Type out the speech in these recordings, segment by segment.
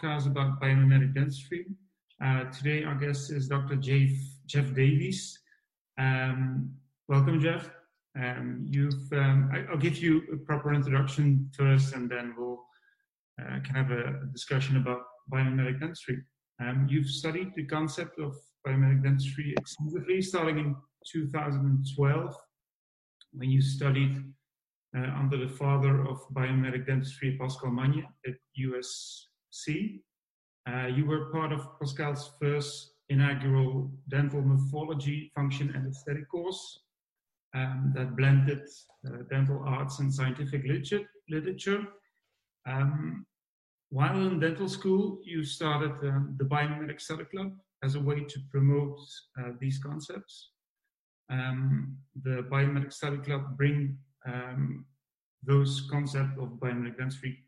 podcast about biomimetic dentistry. Uh, today, our guest is Dr. Jeff, Jeff Davies. Um, welcome, Jeff. Um, you've, um, I, will give you a proper introduction first, and then we'll uh, can have a discussion about biomimetic dentistry. Um, you've studied the concept of biomimetic dentistry extensively, starting in 2012, when you studied uh, under the father of biomedic dentistry, Pascal Magne at USC. Uh, you were part of Pascal's first inaugural dental morphology function and aesthetic course um, that blended uh, dental arts and scientific literature. Um, while in dental school, you started uh, the Biomimetic Study Club as a way to promote uh, these concepts. Um, the Biomimetic Study Club bring um, those concepts of biomimetic dentistry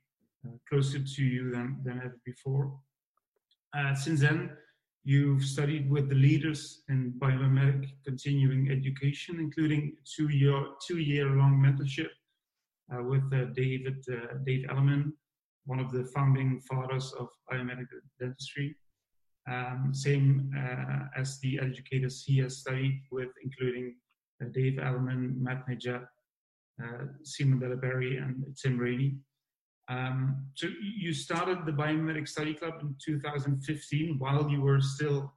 closer to you than, than ever before. Uh, since then, you've studied with the leaders in biomimetic continuing education, including two-year two-year-long mentorship uh, with uh, David uh, Dave Alleman, one of the founding fathers of biomedical dentistry. Um, same uh, as the educators he has studied with, including Dave Alleman, Matt uh, Simon Deliperi and Tim Rainey. Um, so you started the Biomedic Study Club in 2015 while you were still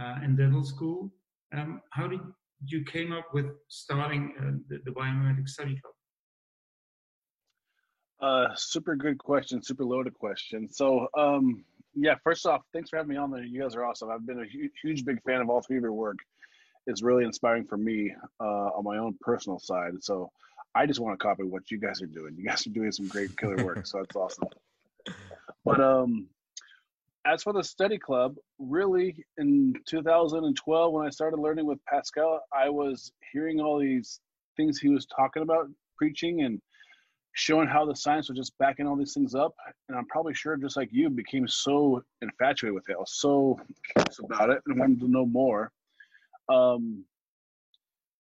uh, in dental school. Um, how did you came up with starting uh, the, the Biomedic Study Club? Uh, super good question, super loaded question. So, um, yeah, first off, thanks for having me on there. You guys are awesome. I've been a huge, huge big fan of all three of your work. It's really inspiring for me uh, on my own personal side. So, I just want to copy what you guys are doing. You guys are doing some great killer work, so that's awesome. But um, as for the study club, really in 2012, when I started learning with Pascal, I was hearing all these things he was talking about, preaching and showing how the science was just backing all these things up. And I'm probably sure, just like you, became so infatuated with it. I was so curious about it and wanted to know more. Um,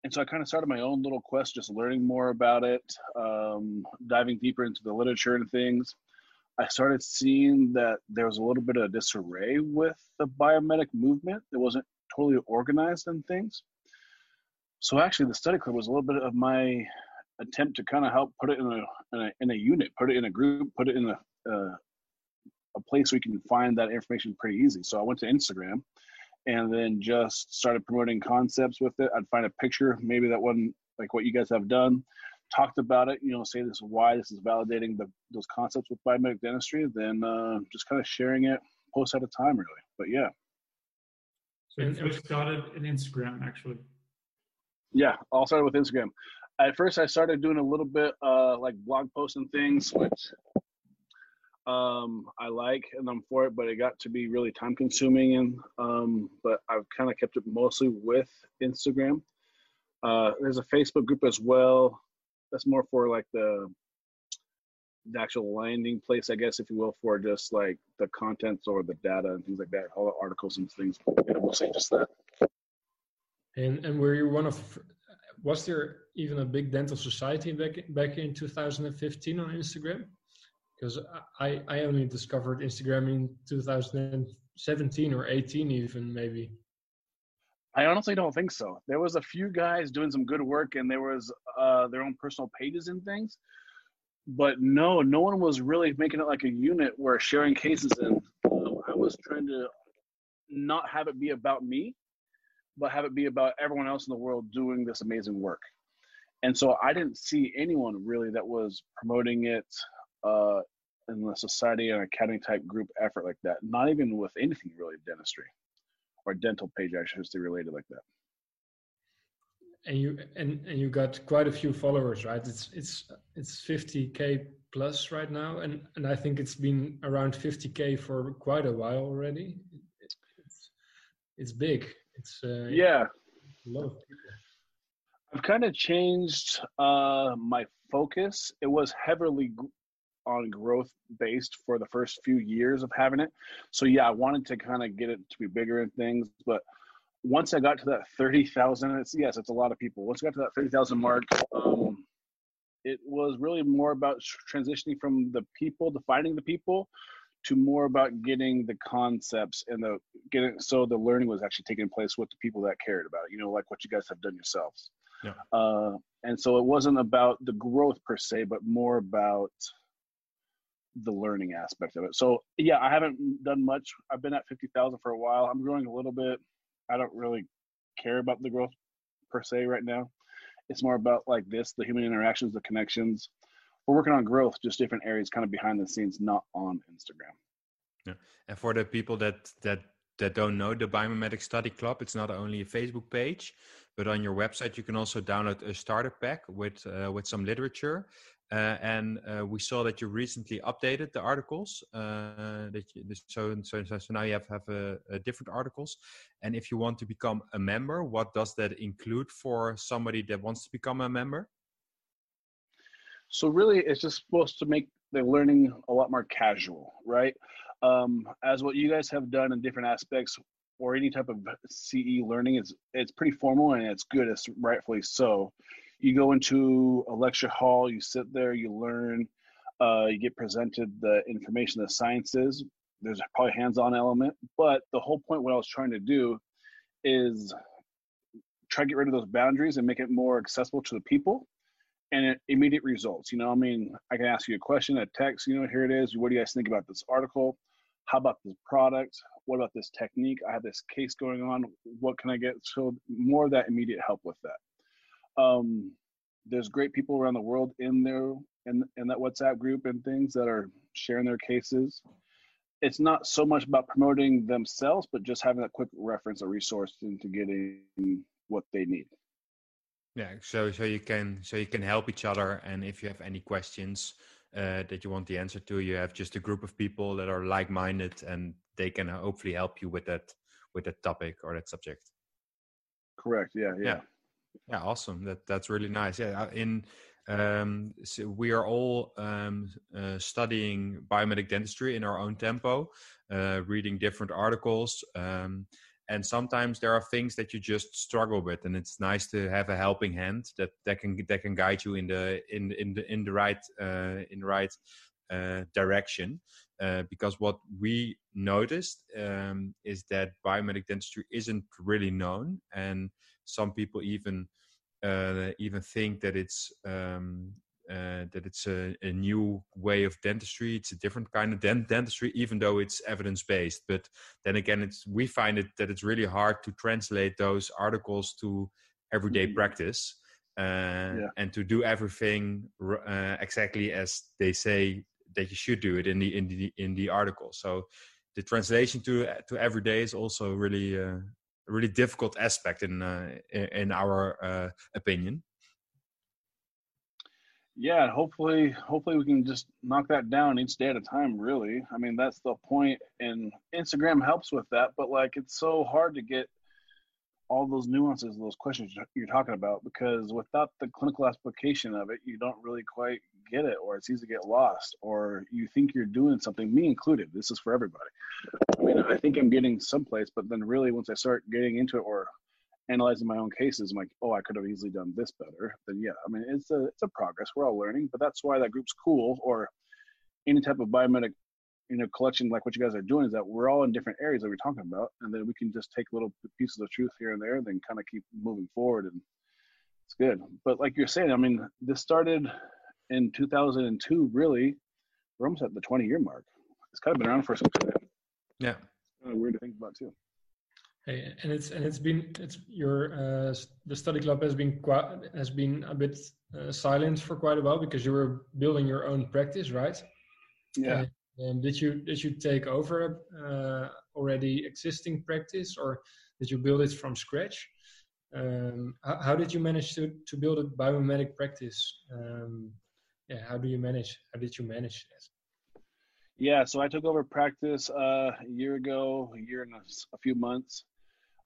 and so I kind of started my own little quest, just learning more about it, um, diving deeper into the literature and things. I started seeing that there was a little bit of disarray with the biomedic movement. It wasn't totally organized and things. So actually, the study club was a little bit of my attempt to kind of help put it in a in a, in a unit, put it in a group, put it in a uh, a place we can find that information pretty easy. So I went to Instagram and then just started promoting concepts with it. I'd find a picture, maybe that one like what you guys have done, talked about it, you know, say this is why this is validating the, those concepts with biomedic dentistry, then uh, just kind of sharing it post at a time, really. But yeah. So it first started in Instagram, actually. Yeah, all started with Instagram. At first, I started doing a little bit uh, like blog posts and things, which um, I like and I'm for it, but it got to be really time consuming. And um, but I've kind of kept it mostly with Instagram. Uh, there's a Facebook group as well. That's more for like the the actual landing place, I guess, if you will, for just like the contents or the data and things like that, all the articles and things. Yeah, say just that. And and were you one of? Was there even a big dental society back back in 2015 on Instagram? Because I I only discovered Instagram in 2017 or 18 even maybe. I honestly don't think so. There was a few guys doing some good work, and there was uh, their own personal pages and things, but no, no one was really making it like a unit where sharing cases. And um, I was trying to not have it be about me, but have it be about everyone else in the world doing this amazing work. And so I didn't see anyone really that was promoting it uh, in the society and academy type group effort like that. Not even with anything really dentistry or dental page I should say related like that. And you and, and you got quite a few followers, right? It's it's it's 50k plus right now, and and I think it's been around 50k for quite a while already. It's it's big. It's uh, yeah. A lot of people. I've kind of changed uh, my focus. It was heavily on growth based for the first few years of having it. So yeah, I wanted to kind of get it to be bigger and things, but once I got to that thirty thousand, it's yes, it's a lot of people. Once I got to that thirty thousand mark, um, it was really more about transitioning from the people, defining the people, to more about getting the concepts and the getting so the learning was actually taking place with the people that cared about it. You know, like what you guys have done yourselves. Yeah. Uh, and so it wasn't about the growth per se, but more about the learning aspect of it. So yeah, I haven't done much. I've been at fifty thousand for a while. I'm growing a little bit. I don't really care about the growth per se right now. It's more about like this, the human interactions, the connections. We're working on growth, just different areas kind of behind the scenes, not on Instagram. Yeah. And for the people that that that don't know the Biomimetic Study Club, it's not only a Facebook page, but on your website you can also download a starter pack with uh, with some literature uh, and uh, we saw that you recently updated the articles. Uh, that you, so, so, so now you have have a, a different articles. And if you want to become a member, what does that include for somebody that wants to become a member? So really, it's just supposed to make the learning a lot more casual, right? Um, as what you guys have done in different aspects, or any type of CE learning, is it's pretty formal and it's good. It's rightfully so you go into a lecture hall, you sit there, you learn, uh, you get presented the information, the sciences. There's probably hands-on element, but the whole point, what I was trying to do, is try to get rid of those boundaries and make it more accessible to the people and immediate results. You know, I mean, I can ask you a question, a text, you know, here it is. What do you guys think about this article? How about this product? What about this technique? I have this case going on. What can I get? So more of that immediate help with that. Um, there's great people around the world in there in, in that WhatsApp group and things that are sharing their cases. It's not so much about promoting themselves, but just having a quick reference, a resource into getting what they need. Yeah, so so you can so you can help each other, and if you have any questions uh, that you want the answer to, you have just a group of people that are like-minded, and they can hopefully help you with that with that topic or that subject. Correct. Yeah. Yeah. yeah. Yeah, awesome. That that's really nice. Yeah, in um, so we are all um, uh, studying biomedic dentistry in our own tempo, uh, reading different articles, um, and sometimes there are things that you just struggle with, and it's nice to have a helping hand that that can that can guide you in the in in the in the right uh, in the right uh, direction. Uh, because what we noticed um, is that biomedic dentistry isn't really known, and some people even uh, even think that it's um, uh, that it's a, a, new way of dentistry. It's a different kind of dent- dentistry, even though it's evidence based. But then again, it's we find it that it's really hard to translate those articles to everyday mm-hmm. practice uh, yeah. and to do everything uh, exactly as they say that you should do it in the in the in the article. So the translation to to everyday is also really uh, really difficult aspect in uh, in our uh, opinion. Yeah, hopefully, hopefully we can just knock that down each day at a time. Really, I mean that's the point, and Instagram helps with that. But like, it's so hard to get all those nuances, those questions you're talking about, because without the clinical application of it, you don't really quite get it, or it's easy to get lost, or you think you're doing something, me included. This is for everybody. I mean, I think I'm getting someplace, but then really once I start getting into it or analyzing my own cases, I'm like, oh, I could have easily done this better. Then yeah, I mean, it's a it's a progress. We're all learning, but that's why that group's cool. Or any type of biomedic you know collection like what you guys are doing is that we're all in different areas that we're talking about and then we can just take little pieces of truth here and there and then kind of keep moving forward and it's good. But like you're saying i mean this started in 2002 really. We're almost at the 20 year mark. It's kind of been around for some time. Yeah. Kind of weird to think about too. Hey, and it's and it's been it's your uh, the study club has been quite has been a bit uh, silent for quite a while because you were building your own practice, right? Yeah. Um, did you did you take over uh, already existing practice, or did you build it from scratch? Um, how, how, did you manage to to build a biomimetic practice? Um, yeah, how do you manage? How did you manage that? Yeah, so I took over practice uh, a year ago, a year and a, a few months.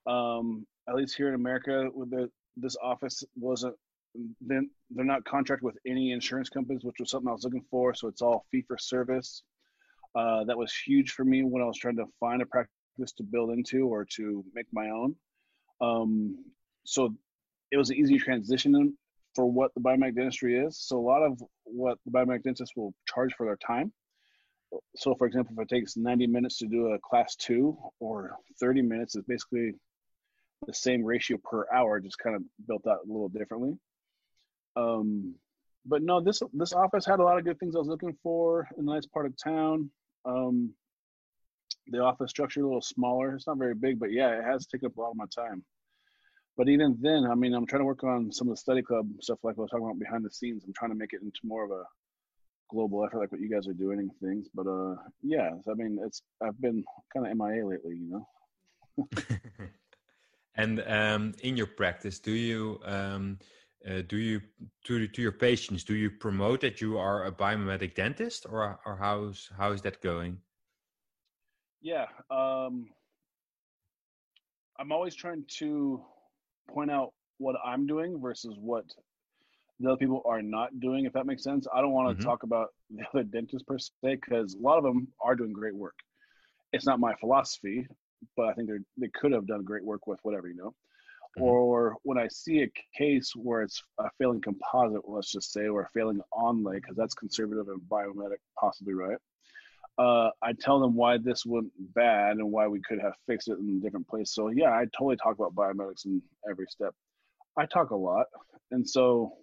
Um, at least here in America, with the this office wasn't then they're not contracted with any insurance companies, which was something I was looking for. So it's all fee for service. Uh, that was huge for me when I was trying to find a practice to build into or to make my own. Um, so it was an easy transition for what the biomedical dentistry is. So a lot of what the biomedical dentist will charge for their time. So, for example, if it takes 90 minutes to do a class two or 30 minutes, is basically the same ratio per hour, just kind of built out a little differently. Um, but no, this this office had a lot of good things I was looking for in a nice part of town. Um, the office structure a little smaller. It's not very big, but yeah, it has taken up a lot of my time. But even then, I mean, I'm trying to work on some of the study club stuff, like I was talking about behind the scenes. I'm trying to make it into more of a global effort, like what you guys are doing and things. But uh, yeah, I mean, it's I've been kind of MIA lately, you know. and um, in your practice, do you um, uh, do you to to your patients do you promote that you are a biomimetic dentist or or how's how is that going yeah um, i'm always trying to point out what i'm doing versus what the other people are not doing if that makes sense i don't want to mm-hmm. talk about the other dentists per se because a lot of them are doing great work it's not my philosophy but i think they they could have done great work with whatever you know. Or when I see a case where it's a failing composite, let's just say, or a failing onlay, because that's conservative and biomedic, possibly right. Uh, I tell them why this went bad and why we could have fixed it in a different place. So yeah, I totally talk about biomedics in every step. I talk a lot, and so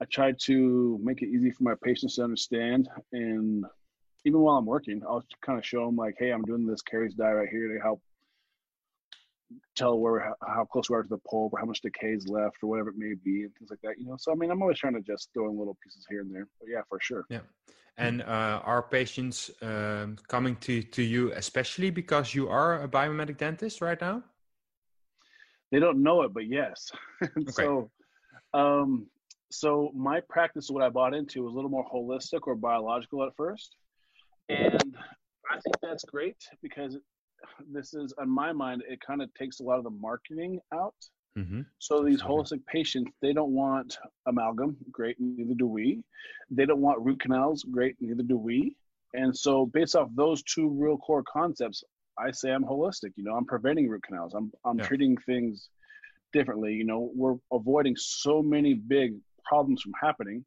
I try to make it easy for my patients to understand. And even while I'm working, I'll kind of show them like, hey, I'm doing this caries dye right here to help tell where how close we are to the pole, or how much decay is left, or whatever it may be, and things like that. You know, so I mean, I'm always trying to just throw in little pieces here and there. But yeah, for sure. Yeah, and uh, are patients um, coming to to you especially because you are a biomedic dentist right now? They don't know it, but yes. okay. so, um, so my practice, what I bought into, was a little more holistic or biological at first, and I think that's great because this is on my mind it kind of takes a lot of the marketing out. Mm-hmm. so these holistic patients they don't want amalgam great neither do we. They don't want root canals great neither do we. And so based off those two real core concepts i say i'm holistic you know i'm preventing root canals. I'm, I'm yeah. treating things differently you know. We're avoiding so many big problems from happening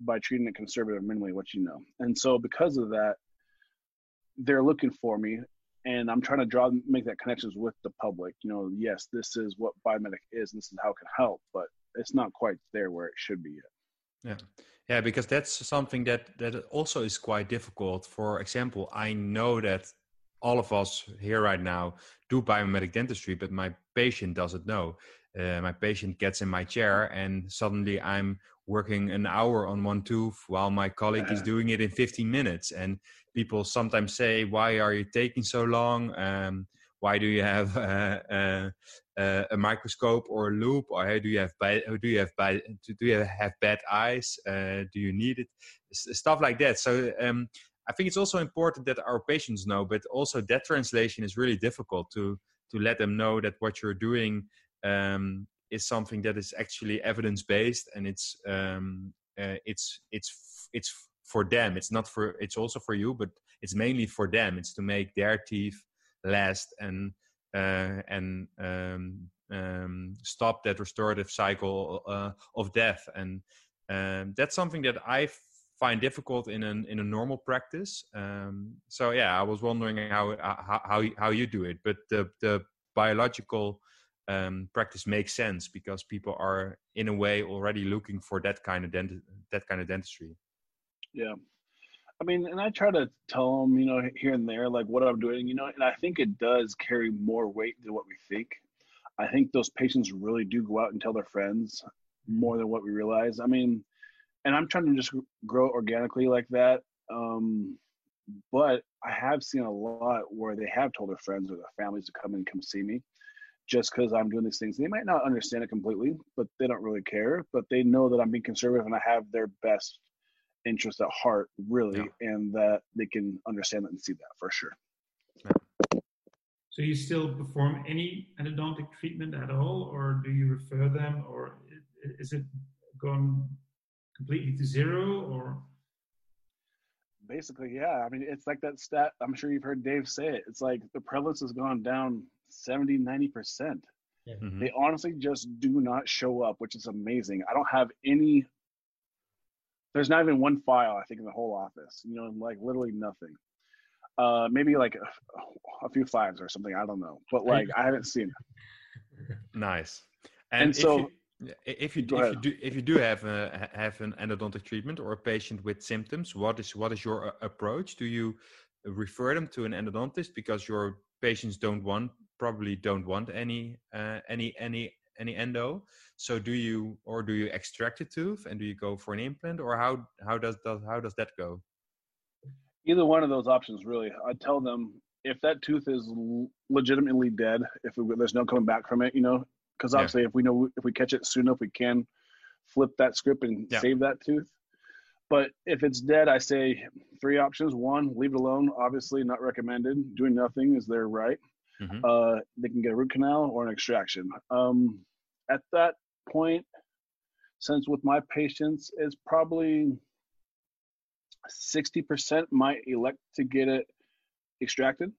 by treating it conservative minimally what you know. And so because of that they're looking for me and I'm trying to draw make that connections with the public. You know, yes, this is what biomedic is, and this is how it can help, but it's not quite there where it should be yet. Yeah, yeah, because that's something that that also is quite difficult. For example, I know that all of us here right now do biomedic dentistry, but my patient doesn't know. Uh, my patient gets in my chair, and suddenly I'm working an hour on one tooth while my colleague is doing it in 15 minutes. And people sometimes say, "Why are you taking so long? Um, why do you have uh, uh, uh, a microscope or a loupe Or do you have bad, do you have bad, do you have bad eyes? Uh, do you need it? Stuff like that. So um, I think it's also important that our patients know, but also that translation is really difficult to to let them know that what you're doing um, is something that is actually evidence based and it's um, uh, it's it's it's for them. It's not for it's also for you but it's mainly for them. It's to make their teeth last and uh, and um, um, stop that restorative cycle uh, of death. And um, that's something that i find difficult in an in a normal practice. Um, so yeah i was wondering how how how, how you do it. But the the biological um, practice makes sense because people are in a way already looking for that kind of dent- that kind of dentistry. Yeah, I mean, and I try to tell them, you know, here and there, like what I'm doing, you know, and I think it does carry more weight than what we think. I think those patients really do go out and tell their friends more than what we realize. I mean, and I'm trying to just grow organically like that. Um, but I have seen a lot where they have told their friends or their families to come and come see me just because I'm doing these things. They might not understand it completely, but they don't really care. But they know that I'm being conservative and I have their best interest at heart, really, yeah. and that they can understand that and see that for sure. So you still perform any endodontic treatment at all, or do you refer them, or is it gone completely to zero, or? Basically, yeah. I mean, it's like that stat. I'm sure you've heard Dave say it. It's like the prevalence has gone down 70 90% Yeah. Mm-hmm. They honestly just do not show up, which is amazing. I don't have any. There's not even one file I think in the whole office. You know, like literally nothing. Uh, maybe like a, a few fives or something. I don't know, but like I haven't seen. Nice. And, and so, you, if you if you do if you do have a, have an endodontic treatment or a patient with symptoms, what is what is your uh, approach? Do you refer them to an endodontist because your patients don't want probably don't want any uh, any any any endo. So do you or do you extract a tooth and do you go for an implant or how how does, does how does that go? Either one of those options really. I tell them if that tooth is legitimately dead if there's no coming back from it you know because obviously yeah. if we know if we catch it soon enough we can flip that script and yeah. save that tooth. But if it's dead i say three options. One leave it alone. Obviously not recommended. Doing nothing is their right mm-hmm. uh, they can get a root canal or an extraction. Um, at that point, since with my patients, it's probably 60% might elect to get it extracted.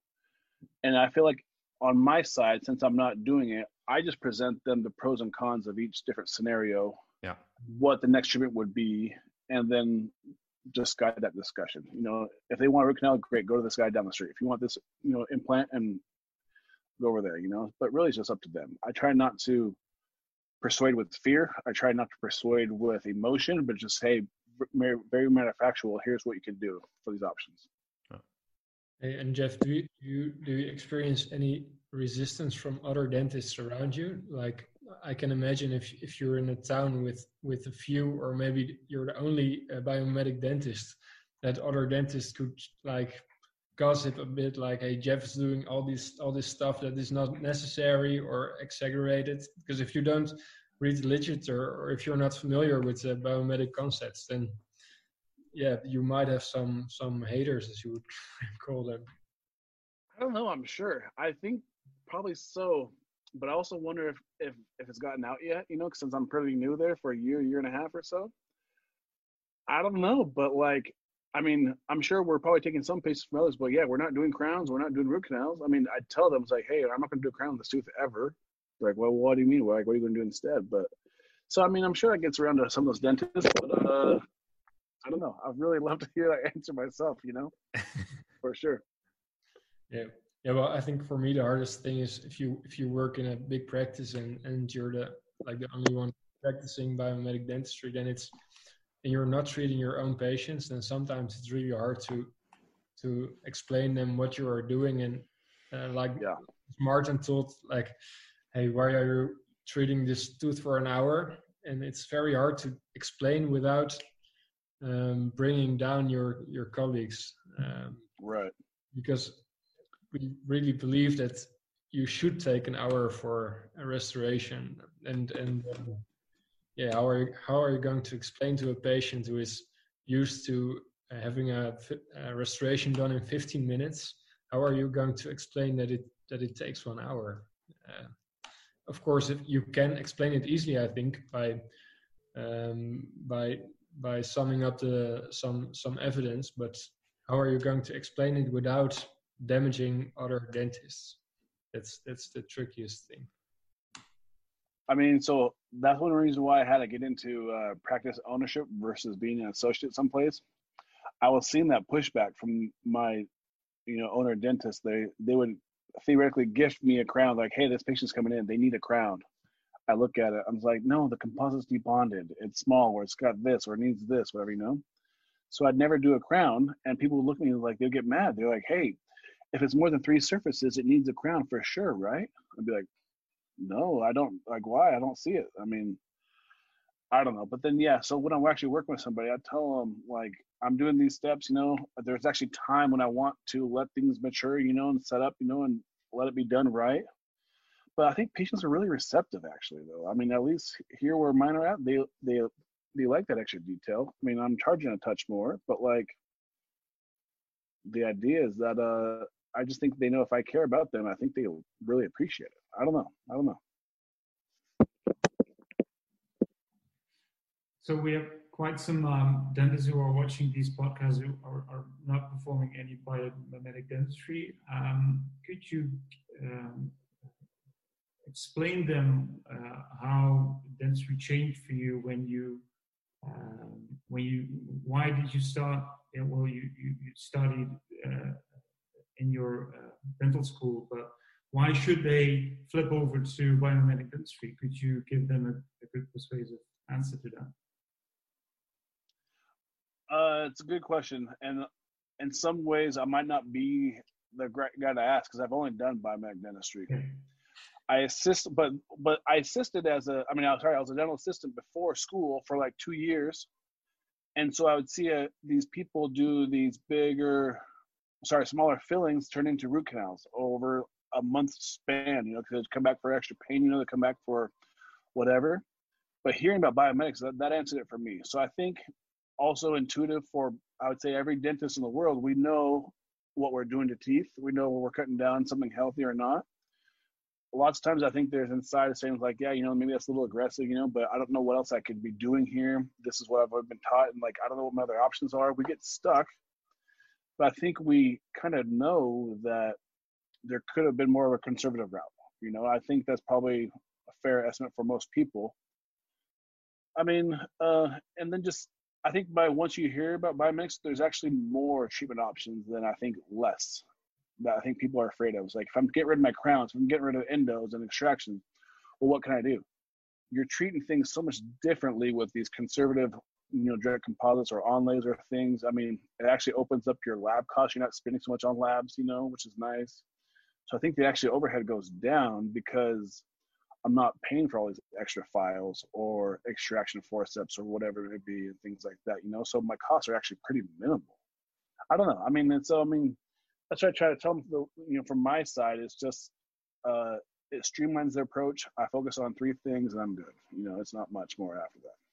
And I feel like on my side, since I'm not doing it, I just present them the pros and cons of each different scenario, yeah, what the next treatment would be, and then just guide that discussion. You know, if they want a root canal, great, go to this guy down the street. If you want this, you know, implant and go over there, you know. But really, it's just up to them. I try not to persuade with fear. I try not to persuade with emotion, but just say very matter of factual. Here's what you can do for these options. Hey, and Jeff, do you, do you do you experience any resistance from other dentists around you? Like I can imagine if if you're in a town with with a few, or maybe you're the only uh, biomedic dentist, that other dentists could like gossip a bit like hey jeff is doing all this all this stuff that is not necessary or exaggerated. Because if you don't read the literature or if you're not familiar with the biomedic concepts then yeah you might have some some haters as you would call them. I don't know i'm sure. I think probably so but i also wonder if if, if it's gotten out yet you know since i'm pretty new there for a year year and a half or so. I don't know but like I mean, I'm sure we're probably taking some patients from others, but yeah, we're not doing crowns, we're not doing root canals. I mean, I tell them, it's like, hey, I'm not going to do a crown with this tooth ever. They're like, well, what do you mean? We're Like, what are you going to do instead? But so, I mean, I'm sure that gets around to some of those dentists, but uh, I don't know. I'd really love to hear that answer myself, you know, for sure. Yeah. Yeah, well, I think for me the hardest thing is if you if you work in a big practice and and you're the like the only one practicing biomedic dentistry, then it's and you're not treating your own patients, then sometimes it's really hard to to explain them what you are doing. And uh, like yeah. Martin told, like, hey, why are you treating this tooth for an hour? And it's very hard to explain without um, bringing down your your colleagues. Um, right. Because we really believe that you should take an hour for a restoration and and um, yeah, how are you, how are you going to explain to a patient who is used to uh, having a, a, restoration done in 15 minutes? How are you going to explain that it that it takes one hour? Uh, of course, if you can explain it easily, I think by um, by by summing up the some some evidence. But how are you going to explain it without damaging other dentists? That's that's the trickiest thing. I mean, so that's one reason why I had to get into uh, practice ownership versus being an associate someplace. I was seeing that pushback from my, you know, owner dentist. They they would theoretically gift me a crown, like, "Hey, this patient's coming in. They need a crown." I look at it. I'm like, "No, the composite's debonded. It's small, or it's got this, or it needs this, whatever you know." So I'd never do a crown, and people would look at me like they'd get mad. They're like, "Hey, if it's more than three surfaces, it needs a crown for sure, right?" I'd be like, no, I don't like why I don't see it. I mean, I don't know. But then yeah, so when I'm actually working with somebody, I tell them like I'm doing these steps. You know, there's actually time when I want to let things mature. You know, and set up. You know, and let it be done right. But I think patients are really receptive, actually. Though I mean, at least here where mine are at, they they they like that extra detail. I mean, I'm charging a touch more, but like the idea is that uh I just think they know if I care about them, I think they'll really appreciate it. I don't know. I don't know. So we have quite some um, dentists who are watching these podcasts who are, are not performing any biomedic dentistry. Um, could you um, explain them uh, how dentistry changed for you when you um, when you why did you start well you you, you studied uh, in your uh, dental school but why should they flip over to biomimetic dentistry could you give them a, a good persuasive answer to that uh, it's a good question and in some ways i might not be the guy to ask because i've only done biomimetic dentistry okay. I assist, but but I assisted as a. I mean, I was sorry, I was a dental assistant before school for like two years, and so I would see a, these people do these bigger, sorry, smaller fillings turn into root canals over a month span. You know, because they come back for extra pain. You know, they come back for whatever. But hearing about biomedics, that, that answered it for me. So I think also intuitive for I would say every dentist in the world. We know what we're doing to teeth. We know when we're cutting down something healthy or not lots of times I think there's inside of saying like, yeah, you know, maybe that's a little aggressive, you know, but I don't know what else I could be doing here. This is what I've been taught, and like I don't know what my other options are. We get stuck, but I think we kind of know that there could have been more of a conservative route. You know, I think that's probably a fair estimate for most people. I mean, uh, and then just I think by once you hear about biomix, there's actually more treatment options than I think less that I think people are afraid of. It's like if I'm getting rid of my crowns, if I'm getting rid of endos and extraction, well, what can I do? You're treating things so much differently with these conservative, you know, direct composites or on laser things. I mean, it actually opens up your lab costs. You're not spending so much on labs, you know, which is nice. So I think the actual overhead goes down because I'm not paying for all these extra files or extraction forceps or whatever it may be and things like that, you know. So my costs are actually pretty minimal. I don't know. I mean, and so I mean, that's what I try to tell them. You know, from my side, it's just uh, it streamlines their approach. I focus on three things, and I'm good. You know, it's not much more after that.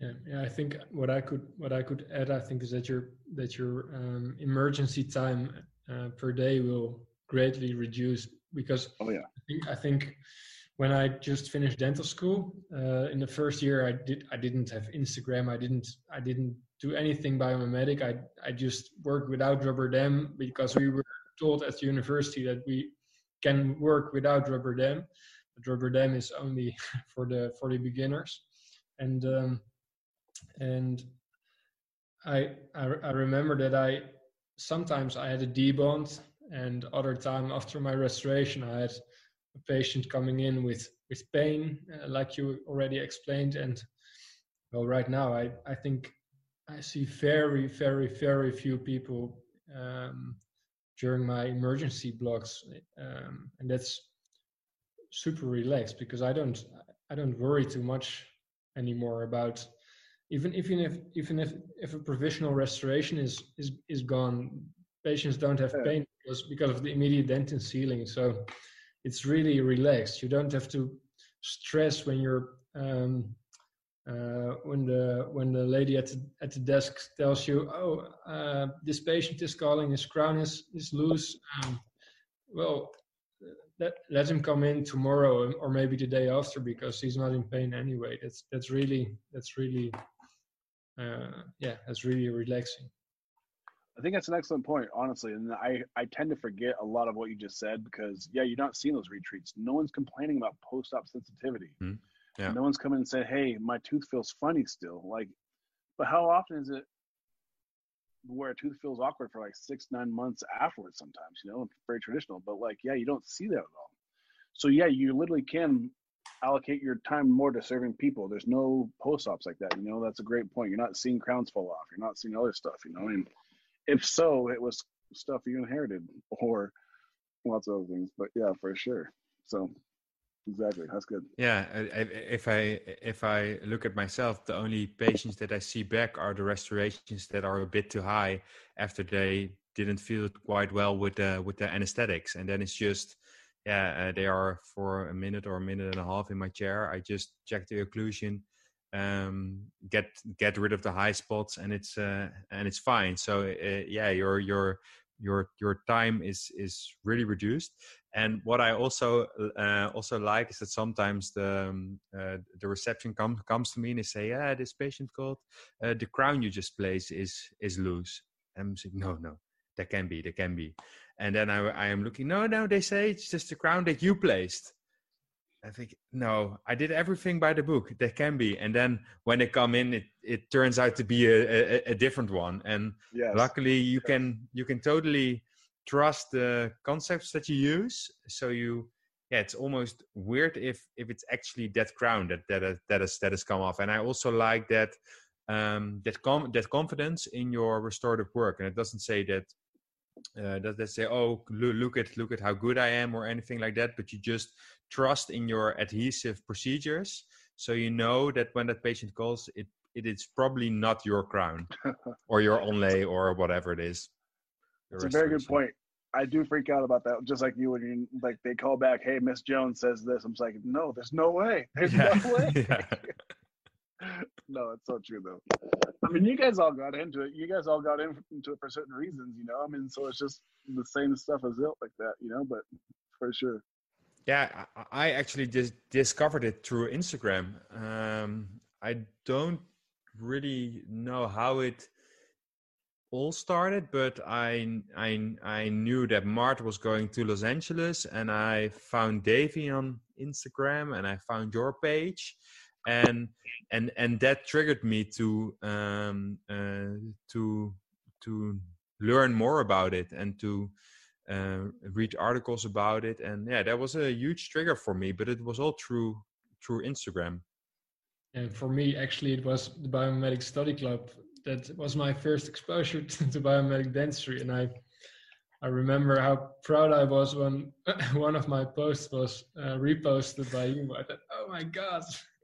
Yeah, yeah. I think what I could what I could add, I think, is that your that your um, emergency time uh, per day will greatly reduce because oh yeah, I think I think when I just finished dental school uh, in the first year, I did I didn't have Instagram. I didn't I didn't do anything biomimetic. I I just worked without rubber dam because we were told at the university that we can work without rubber dam. But rubber dam is only for the for the beginners, and um, and I, I I remember that I sometimes I had a debond, and other time after my restoration I had a patient coming in with with pain, uh, like you already explained, and well, right now I I think I see very, very, very few people um, during my emergency blocks, um, and that's super relaxed because I don't I don't worry too much anymore about even even if even if if a provisional restoration is is is gone, patients don't have pain because because of the immediate dentin sealing. So it's really relaxed. You don't have to stress when you're um, uh, when the when the lady at the, at the desk tells you, "Oh, uh, this patient is calling, his crown is is loose," um, well, let let him come in tomorrow or maybe the day after because he's not in pain anyway. That's that's really that's really uh, yeah, it's really relaxing. I think that's an excellent point, honestly. And I, I tend to forget a lot of what you just said because, yeah, you're not seeing those retreats. No one's complaining about post op sensitivity. Mm-hmm. Yeah. No one's coming and said, "Hey, my tooth feels funny still." Like, but how often is it where a tooth feels awkward for like six, nine months afterwards? Sometimes, you know, very traditional. But like, yeah, you don't see that at all. So yeah, you literally can allocate your time more to serving people. There's no post ops like that. You know, that's a great point. You're not seeing crowns fall off. You're not seeing other stuff. You know, and if so, it was stuff you inherited or lots of other things. But yeah, for sure. So Exactly. That's good. Yeah. If I if I look at myself, the only patients that I see back are the restorations that are a bit too high after they didn't feel quite well with the with the anesthetics, and then it's just yeah uh, they are for a minute or a minute and a half in my chair. I just check the occlusion, um, get get rid of the high spots, and it's uh, and it's fine. So uh, yeah, your your your your time is is really reduced and what i also uh, also like is that sometimes the um, uh, the reception comes comes to me and they say yeah this patient called uh, the crown you just placed is is loose and i'm saying no no that can be that can be and then I, I am looking. No, no, they say it's just the crown that you placed. I think no, I did everything by the book. That can be, and then when they come in, it it turns out to be a, a, a different one. And Yes. luckily, you can you can totally trust the concepts that you use. So you, yeah, it's almost weird if if it's actually that crown that that that is that has come off. And I also like that um, that com- that confidence in your restorative work, and it doesn't say that uh, that they say, "Oh, look, at look at how good I am" or anything like that. But you just trust in your adhesive procedures, so you know that when that patient calls, it it is probably not your crown or your onlay or whatever it is. It's a very good point. I do freak out about that, just like you when you like they call back, "Hey, Miss Jones says this." I'm just like, "No, there's no way. There's Yeah. no way." yeah. no, it's so true though. I mean, you guys all got into it. You guys all got in- into it for certain reasons, you know. I mean, so it's just the same stuff as it like that, you know. But for sure, Yeah, I actually just discovered it through Instagram. Um, I don't really know how it all started, but I I I knew that Mart was going to Los Angeles, and I found Davey on Instagram, and I found your page, and and and that triggered me to um uh, to to learn more about it and to uh, read articles about it. And yeah that was a huge trigger for me but it was all through through instagram. And for me, actually, it was the Biomedic Study Club that was my first exposure to, to biomedic dentistry, and I I remember how proud I was when one of my posts was uh, reposted by you. I thought, oh my god,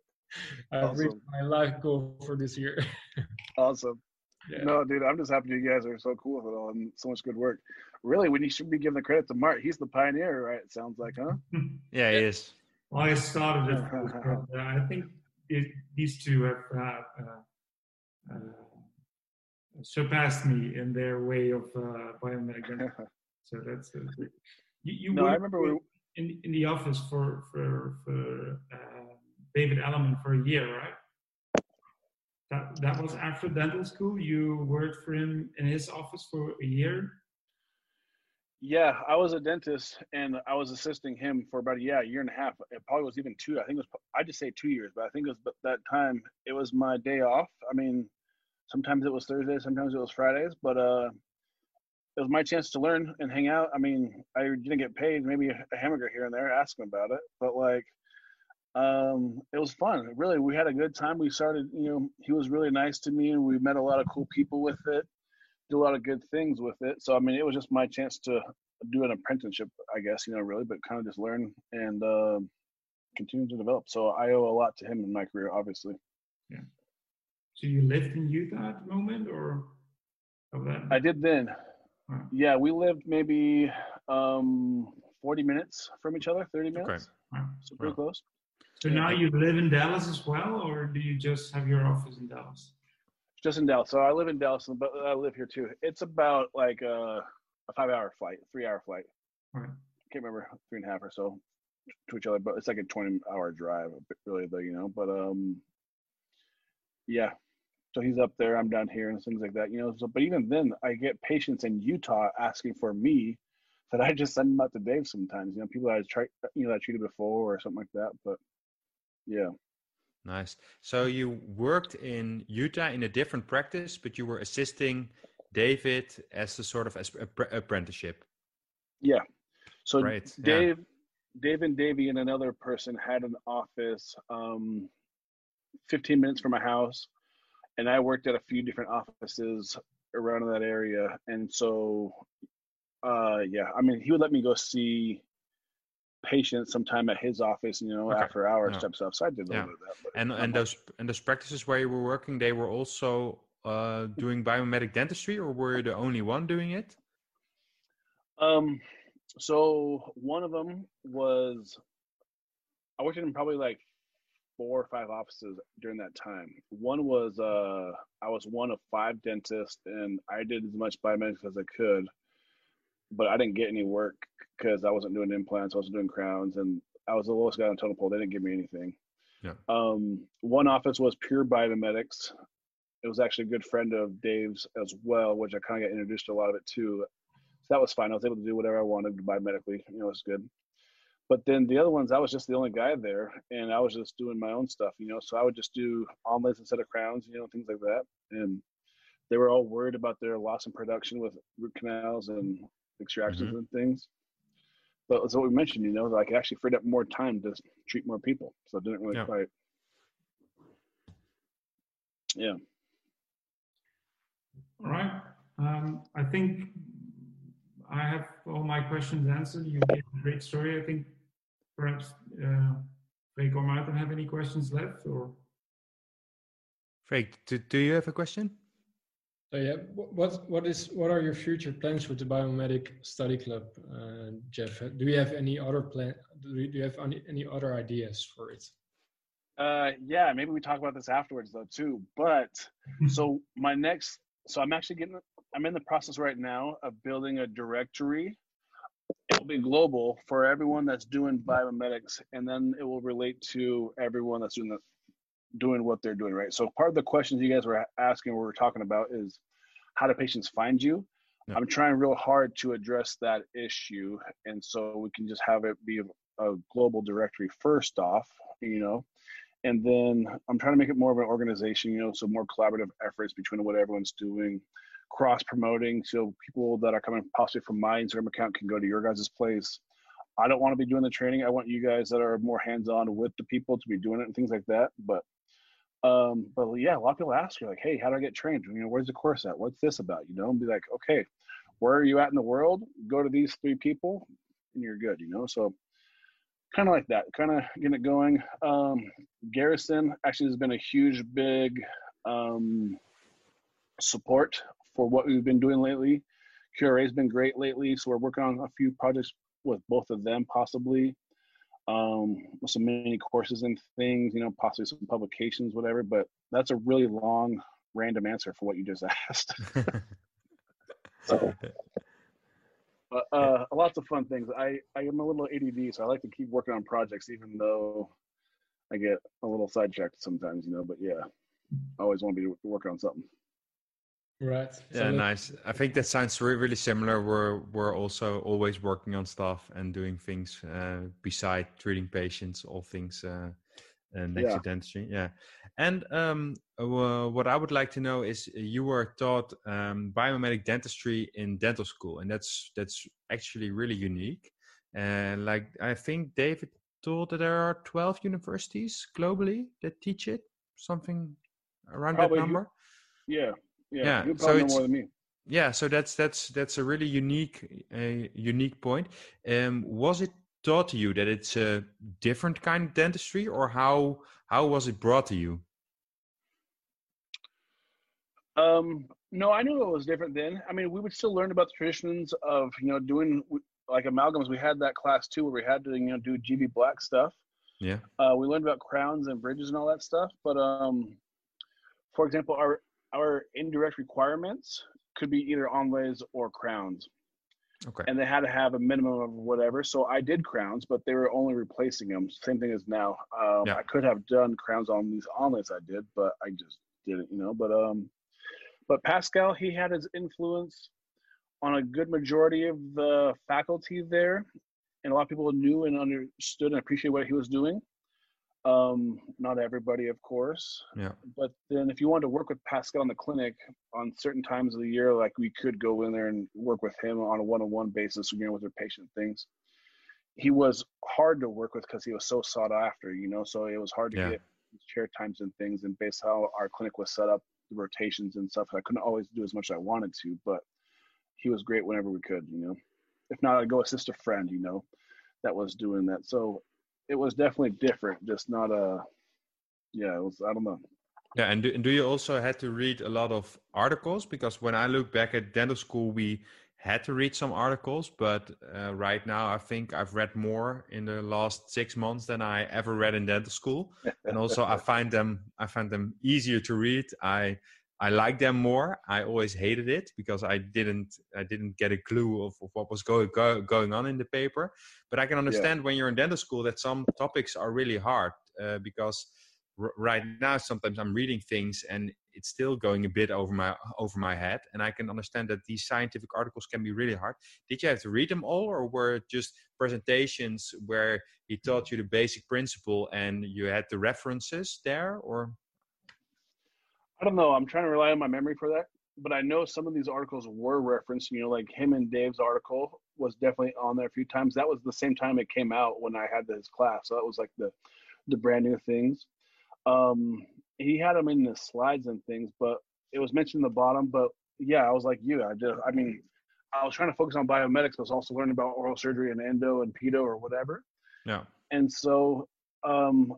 I've reached my life goal for this year. awesome. Yeah. No, dude, I'm just happy you guys are so cool with it all and so much good work. Really, when you should be giving the credit to Mart, he's the pioneer, right? It sounds like, huh? yeah it is Well, I started it, I think it, these two have uh, uh, uh, surpassed me in their way of uh, biomedic. So that's uh, you. you no, I remember with- we, in in the office for for for uh, David Alleman for a year, right? That that was after dental school. You worked for him in his office for a year. Yeah, I was a dentist and I was assisting him for about a yeah, a year and a half. It probably was even two. I think it was. I just say two years, but I think it was that time. It was my day off. I mean, sometimes it was Thursdays, sometimes it was Fridays, but uh, it was my chance to learn and hang out. I mean, I didn't get paid, maybe a hamburger here and there, ask him about it, but like, um, it was fun. Really, we had a good time. We started, you know, he was really nice to me, and we met a lot of cool people with it do a lot of good things with it. So I mean, it was just my chance to do an apprenticeship, I guess, you know, really, but kind of just learn and uh, continue to develop. So I owe a lot to him in my career, obviously. Yeah. So you lived in Utah at the moment, or that? I did then. Wow. Yeah, we lived maybe um, 40 minutes from each other, 30 minutes. Wow. So pretty Wow. close. So now you live in Dallas as well, or do you just have your office in Dallas? Just in Dallas. So I live in Dallas, but I live here too. It's about like a, a five hour flight, three hour flight. Right. can't remember three and a half or so to each other, but it's like a 20 hour drive, really, though, you know. But um, yeah. So he's up there, I'm down here, and things like that, you know. So, but even then, I get patients in Utah asking for me that I just send them out to Dave sometimes. You know, people I tried, you know, I treated before or something like that. But yeah, nice so you worked in utah in a different practice but you were assisting david as a sort of as- apprenticeship yeah. So Right, yeah. Dave, Dave and Davey and another person had an office um, 15 minutes from my house, and I worked at a few different offices around that area. And so, uh, yeah, I mean, he would let me go see patients sometime at his office, you know, Okay, after hours yeah. type stuff. So I did a Yeah. little bit of that. But and and much. those and those practices where you were working they were also uh, doing biomedic dentistry or were you the only one doing it Um, so one of them was I worked in probably like four or five offices during that time. One was uh I was one of five dentists and I did as much biomedics as I could, but I didn't get any work because I wasn't doing implants, I wasn't doing crowns, and I was the lowest guy on the totem pole. They didn't give me anything. Yeah. Um, one office was pure biomimetics. It was actually a good friend of Dave's as well, which I kind of got introduced to a lot of it too. So that was fine. I was able to do whatever I wanted biomimetically. You know, it's good. But then the other ones, I was just the only guy there, and I was just doing my own stuff. You know, so I would just do onlays instead of crowns. You know, things like that. And they were all worried about their loss in production with root canals and extractions mm-hmm. and things. But as what we mentioned, you know, like actually freed up more time to treat more people. So it didn't really yeah. quite. Yeah. All right. Um, I think I have all my questions answered. You gave a great story. I think perhaps uh, Freek or Martin have any questions left, or Freek, do, do you have a question? Uh, yeah. What what is what are your future plans with the biomimetic study club, uh, Jeff? Do you have any other plan? Do you, do you have any, any other ideas for it? Uh, yeah, maybe we talk about this afterwards though too. But so my next, so I'm actually getting, I'm in the process right now of building a directory. It'll be global for everyone that's doing biomimetics, and then it will relate to everyone that's doing the, doing what they're doing, right? So part of the questions you guys were asking, we were talking about is how do patients find you? Yeah. I'm trying real hard to address that issue, and so we can just have it be a, a global directory first off, you know, and then I'm trying to make it more of an organization, you know, so more collaborative efforts between what everyone's doing, cross promoting, so people that are coming possibly from my Instagram account can go to your guys' place. I don't want to be doing the training. I want you guys that are more hands on with the people to be doing it and things like that. But um, but yeah, a lot of people ask you like, hey, how do I get trained? You know, where's the course at? What's this about? You know, and be like, okay, where are you at in the world? Go to these three people, and you're good. You know, so kind of like that, kind of getting it going. Um, Garrison actually has been a huge, big um, support for what we've been doing lately. QRA has been great lately, so we're working on a few projects with both of them, possibly um, with some mini courses and things, you know, possibly some publications, whatever. But that's a really long, random answer for what you just asked. so, but uh, lots of fun things. I I am a little ADD, so I like to keep working on projects, even though I get a little sidetracked sometimes, you know. But yeah, I always want to be working on something. Right. Yeah, so nice. I think that sounds really, really similar. We're we're also always working on stuff and doing things uh, beside treating patients, all things uh, uh, next yeah. to dentistry. Yeah. And um, uh, what I would like to know is you were taught um, biomimetic dentistry in dental school, and that's that's actually really unique. And like I think David told that there are twelve universities globally that teach it, something around Probably, that number. Yeah, yeah, yeah. so it's, more than me. Yeah, so that's that's that's a really unique a unique point. Um, was it taught to you that it's a different kind of dentistry, or how how was it brought to you? Um, no, I knew it was different then. I mean, we would still learn about the traditions of you know doing like amalgams. We had that class too, where we had to you know do GV Black stuff. Yeah. Uh, we learned about crowns and bridges and all that stuff. But um, for example, our our indirect requirements could be either onlays or crowns. Okay. And they had to have a minimum of whatever. So I did crowns, but they were only replacing them. Same thing as now. Um, yeah. I could have done crowns on these onlays I did, but I just didn't, you know. But um, but Pascal, he had his influence on a good majority of the faculty there, and a lot of people knew and understood and appreciated what he was doing. Um, not everybody, of course. Yeah. But then, if you wanted to work with Pascal in the clinic on certain times of the year, like we could go in there and work with him on a one-on-one basis, you know, with their patient things. He was hard to work with because he was so sought after, you know. So it was hard to yeah. get chair times and things, and based how our clinic was set up, the rotations and stuff. I couldn't always do as much as I wanted to, but he was great whenever we could, you know. If not, I'd go assist a friend, you know, that was doing that. So it was definitely different, just not a yeah, it was I don't know. Yeah, and do, and do you also had to read a lot of articles? Because when I look back at dental school, we had to read some articles, but uh, right now I think I've read more in the last six months than I ever read in dental school, and also I find them I find them easier to read. I I like them more. I always hated it because I didn't I didn't get a clue of, of what was going go, going on in the paper. But I can understand yeah. when you're in dental school that some topics are really hard uh, because r- right now sometimes i'm reading things and it's still going a bit over my over my head and i can understand that these scientific articles can be really hard did you have to read them all or were it just presentations where he taught you the basic principle and you had the references there or i don't know i'm trying to rely on my memory for that but i know some of these articles were referenced you know like him and dave's article was definitely on there a few times that was the same time it came out when i had this class so that was like the the brand new things um, he had them in the slides and things, but it was mentioned in the bottom. But yeah, I was like you. I just, I mean, I was trying to focus on biomimetics, but I was also learning about oral surgery and endo and pedo or whatever. Yeah. And so, um,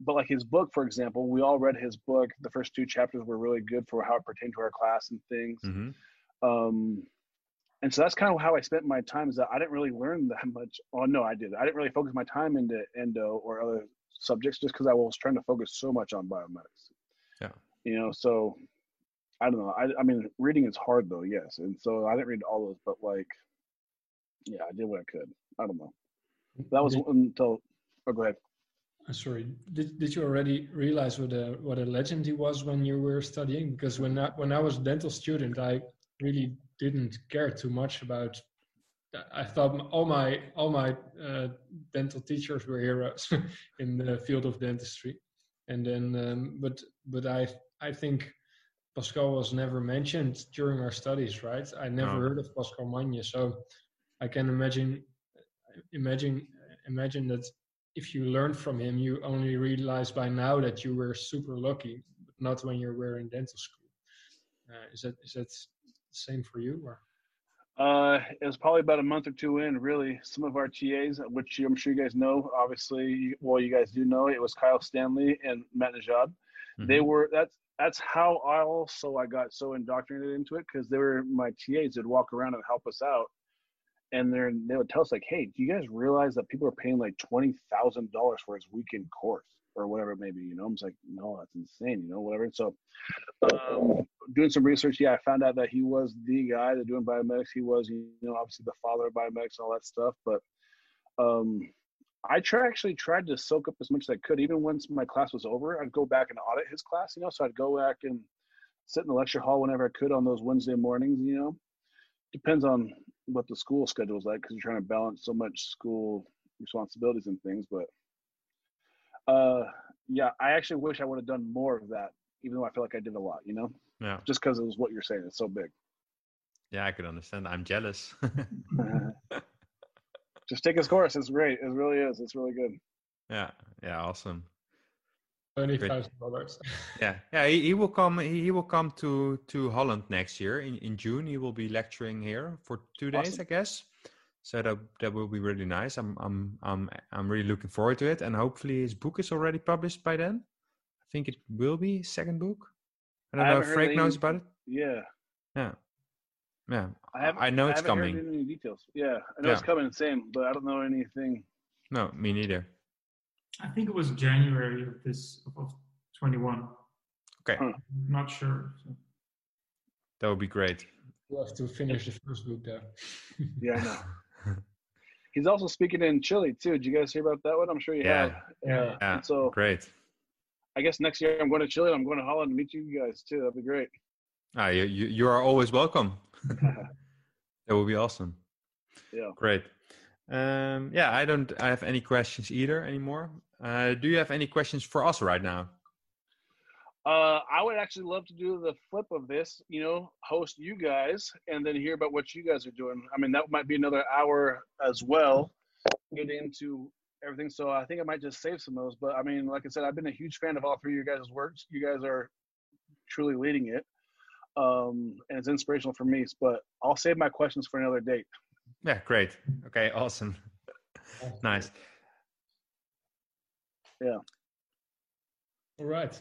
but like his book, for example, we all read his book. The first two chapters were really good for how it pertained to our class and things. Mm-hmm. Um, and so that's kind of how I spent my time. Is that I didn't really learn that much. Oh no, I did. I didn't really focus my time into endo or other subjects just because I was trying to focus so much on biomimetics. Yeah. You know, so I don't know. I, I mean, reading is hard though, yes. And so I didn't read all those, but like, yeah, I did what I could. I don't know. That was until. Oh, go ahead. Uh, sorry. Did, did you already realize what a what a legend he was when you were studying? Because when I, when I was a dental student, I really didn't care too much about I thought all my all my uh, dental teachers were heroes in the field of dentistry, and then um, but but I I think Pascal was never mentioned during our studies, right? I never no. heard of Pascal Magne, so I can imagine imagine imagine that if you learned from him, you only realize by now that you were super lucky, but not when you were in dental school. Uh, is that is that the same for you or? Uh, it was probably about a month or two in, really. Some of our TAs, which I'm sure you guys know, obviously, well, you guys do know, it was Kyle Stanley and Matt Nejad. Mm-hmm. They were that's that's how I also I got so indoctrinated into it because they were my TAs that would walk around and help us out, and they they would tell us like, hey, do you guys realize that people are paying like twenty thousand dollars for his weekend course? or whatever it may be. You know, I'm like, no, that's insane. You know, whatever. So, um, doing some research, yeah, I found out that he was the guy that doing biomimetics. He was, you know, obviously the father of biomimetics, and all that stuff. But um, I try actually tried to soak up as much as I could. Even once my class was over, I'd go back and audit his class. You know, so I'd go back and sit in the lecture hall whenever I could on those Wednesday mornings. You know, depends on what the school schedule is like because you're trying to balance so much school responsibilities and things, but uh, yeah, I actually wish I would have done more of that, even though I feel like I did a lot. You know, yeah, just because it was what you're saying. It's so big. Yeah, I could understand. I'm jealous. just take his course. It's great. It really is. It's really good. Yeah. Yeah. Awesome. Twenty thousand dollars. yeah, yeah. He, he will come. He, he, will come to to Holland next year in in June. He will be lecturing here for two days, awesome. I guess so that that will be really nice. I'm I'm I'm I'm really looking forward to it, and hopefully his book is already published by then. I think it will be second book. I don't I know if Frank knows about it. Yeah. Yeah. Yeah. I, have, I know I it's coming. Heard any details? Yeah, I know yeah. it's coming. Same, but I don't know anything. No, me neither. I think it was January of this of 21. Okay. Huh. Not sure. So. That would be great. We'll have to finish the first book there. yeah, I know. He's also speaking in Chile too. Did you guys hear about that one? I'm sure you yeah. have. Yeah. yeah. So great. I guess next year I'm going to Chile. I'm going to Holland to meet you guys too. That'd be great. Ah, you you, you are always welcome. that would be awesome. Yeah. Great. Um, yeah, I don't. I have any questions either anymore. Uh, do you have any questions for us right now? Uh, I would actually love to do the flip of this, you know, host you guys and then hear about what you guys are doing. I mean, that might be another hour as well, get into everything. So I think I might just save some of those. But I mean, like I said, I've been a huge fan of all three of your guys' works. You guys are truly leading it. Um, and it's inspirational for me, but I'll save my questions for another date. Yeah, great. Okay, awesome. nice. Yeah. All right.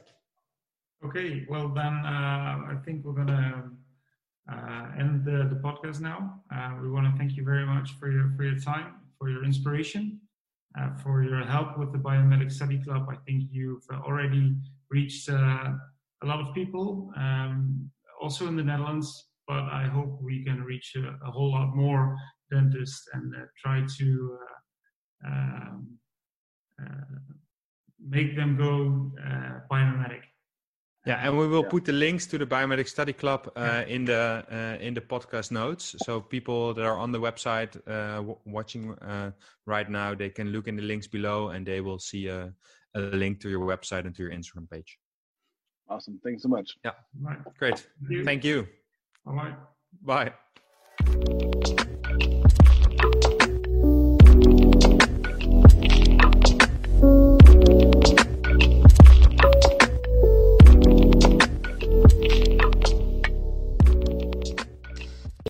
Okay, well then uh, I think we're gonna uh, end the, the podcast now. Uh, we want to thank you very much for your for your time, for your inspiration, uh, for your help with the Biomimetic Study Club. I think you've already reached uh, a lot of people, um, also in the Netherlands. But I hope we can reach a, a whole lot more dentists and uh, try to um, make them go uh, biomimetic. Yeah, and we will Yeah. put the links to the Biomimetic Study Club uh, in the uh, in the podcast notes. So people that are on the website uh, w- watching uh, right now, they can look in the links below, and they will see a, a link to your website and to your Instagram page. Awesome. Thanks so much. Yeah. Right. Great. you. Thank you. All right. Bye.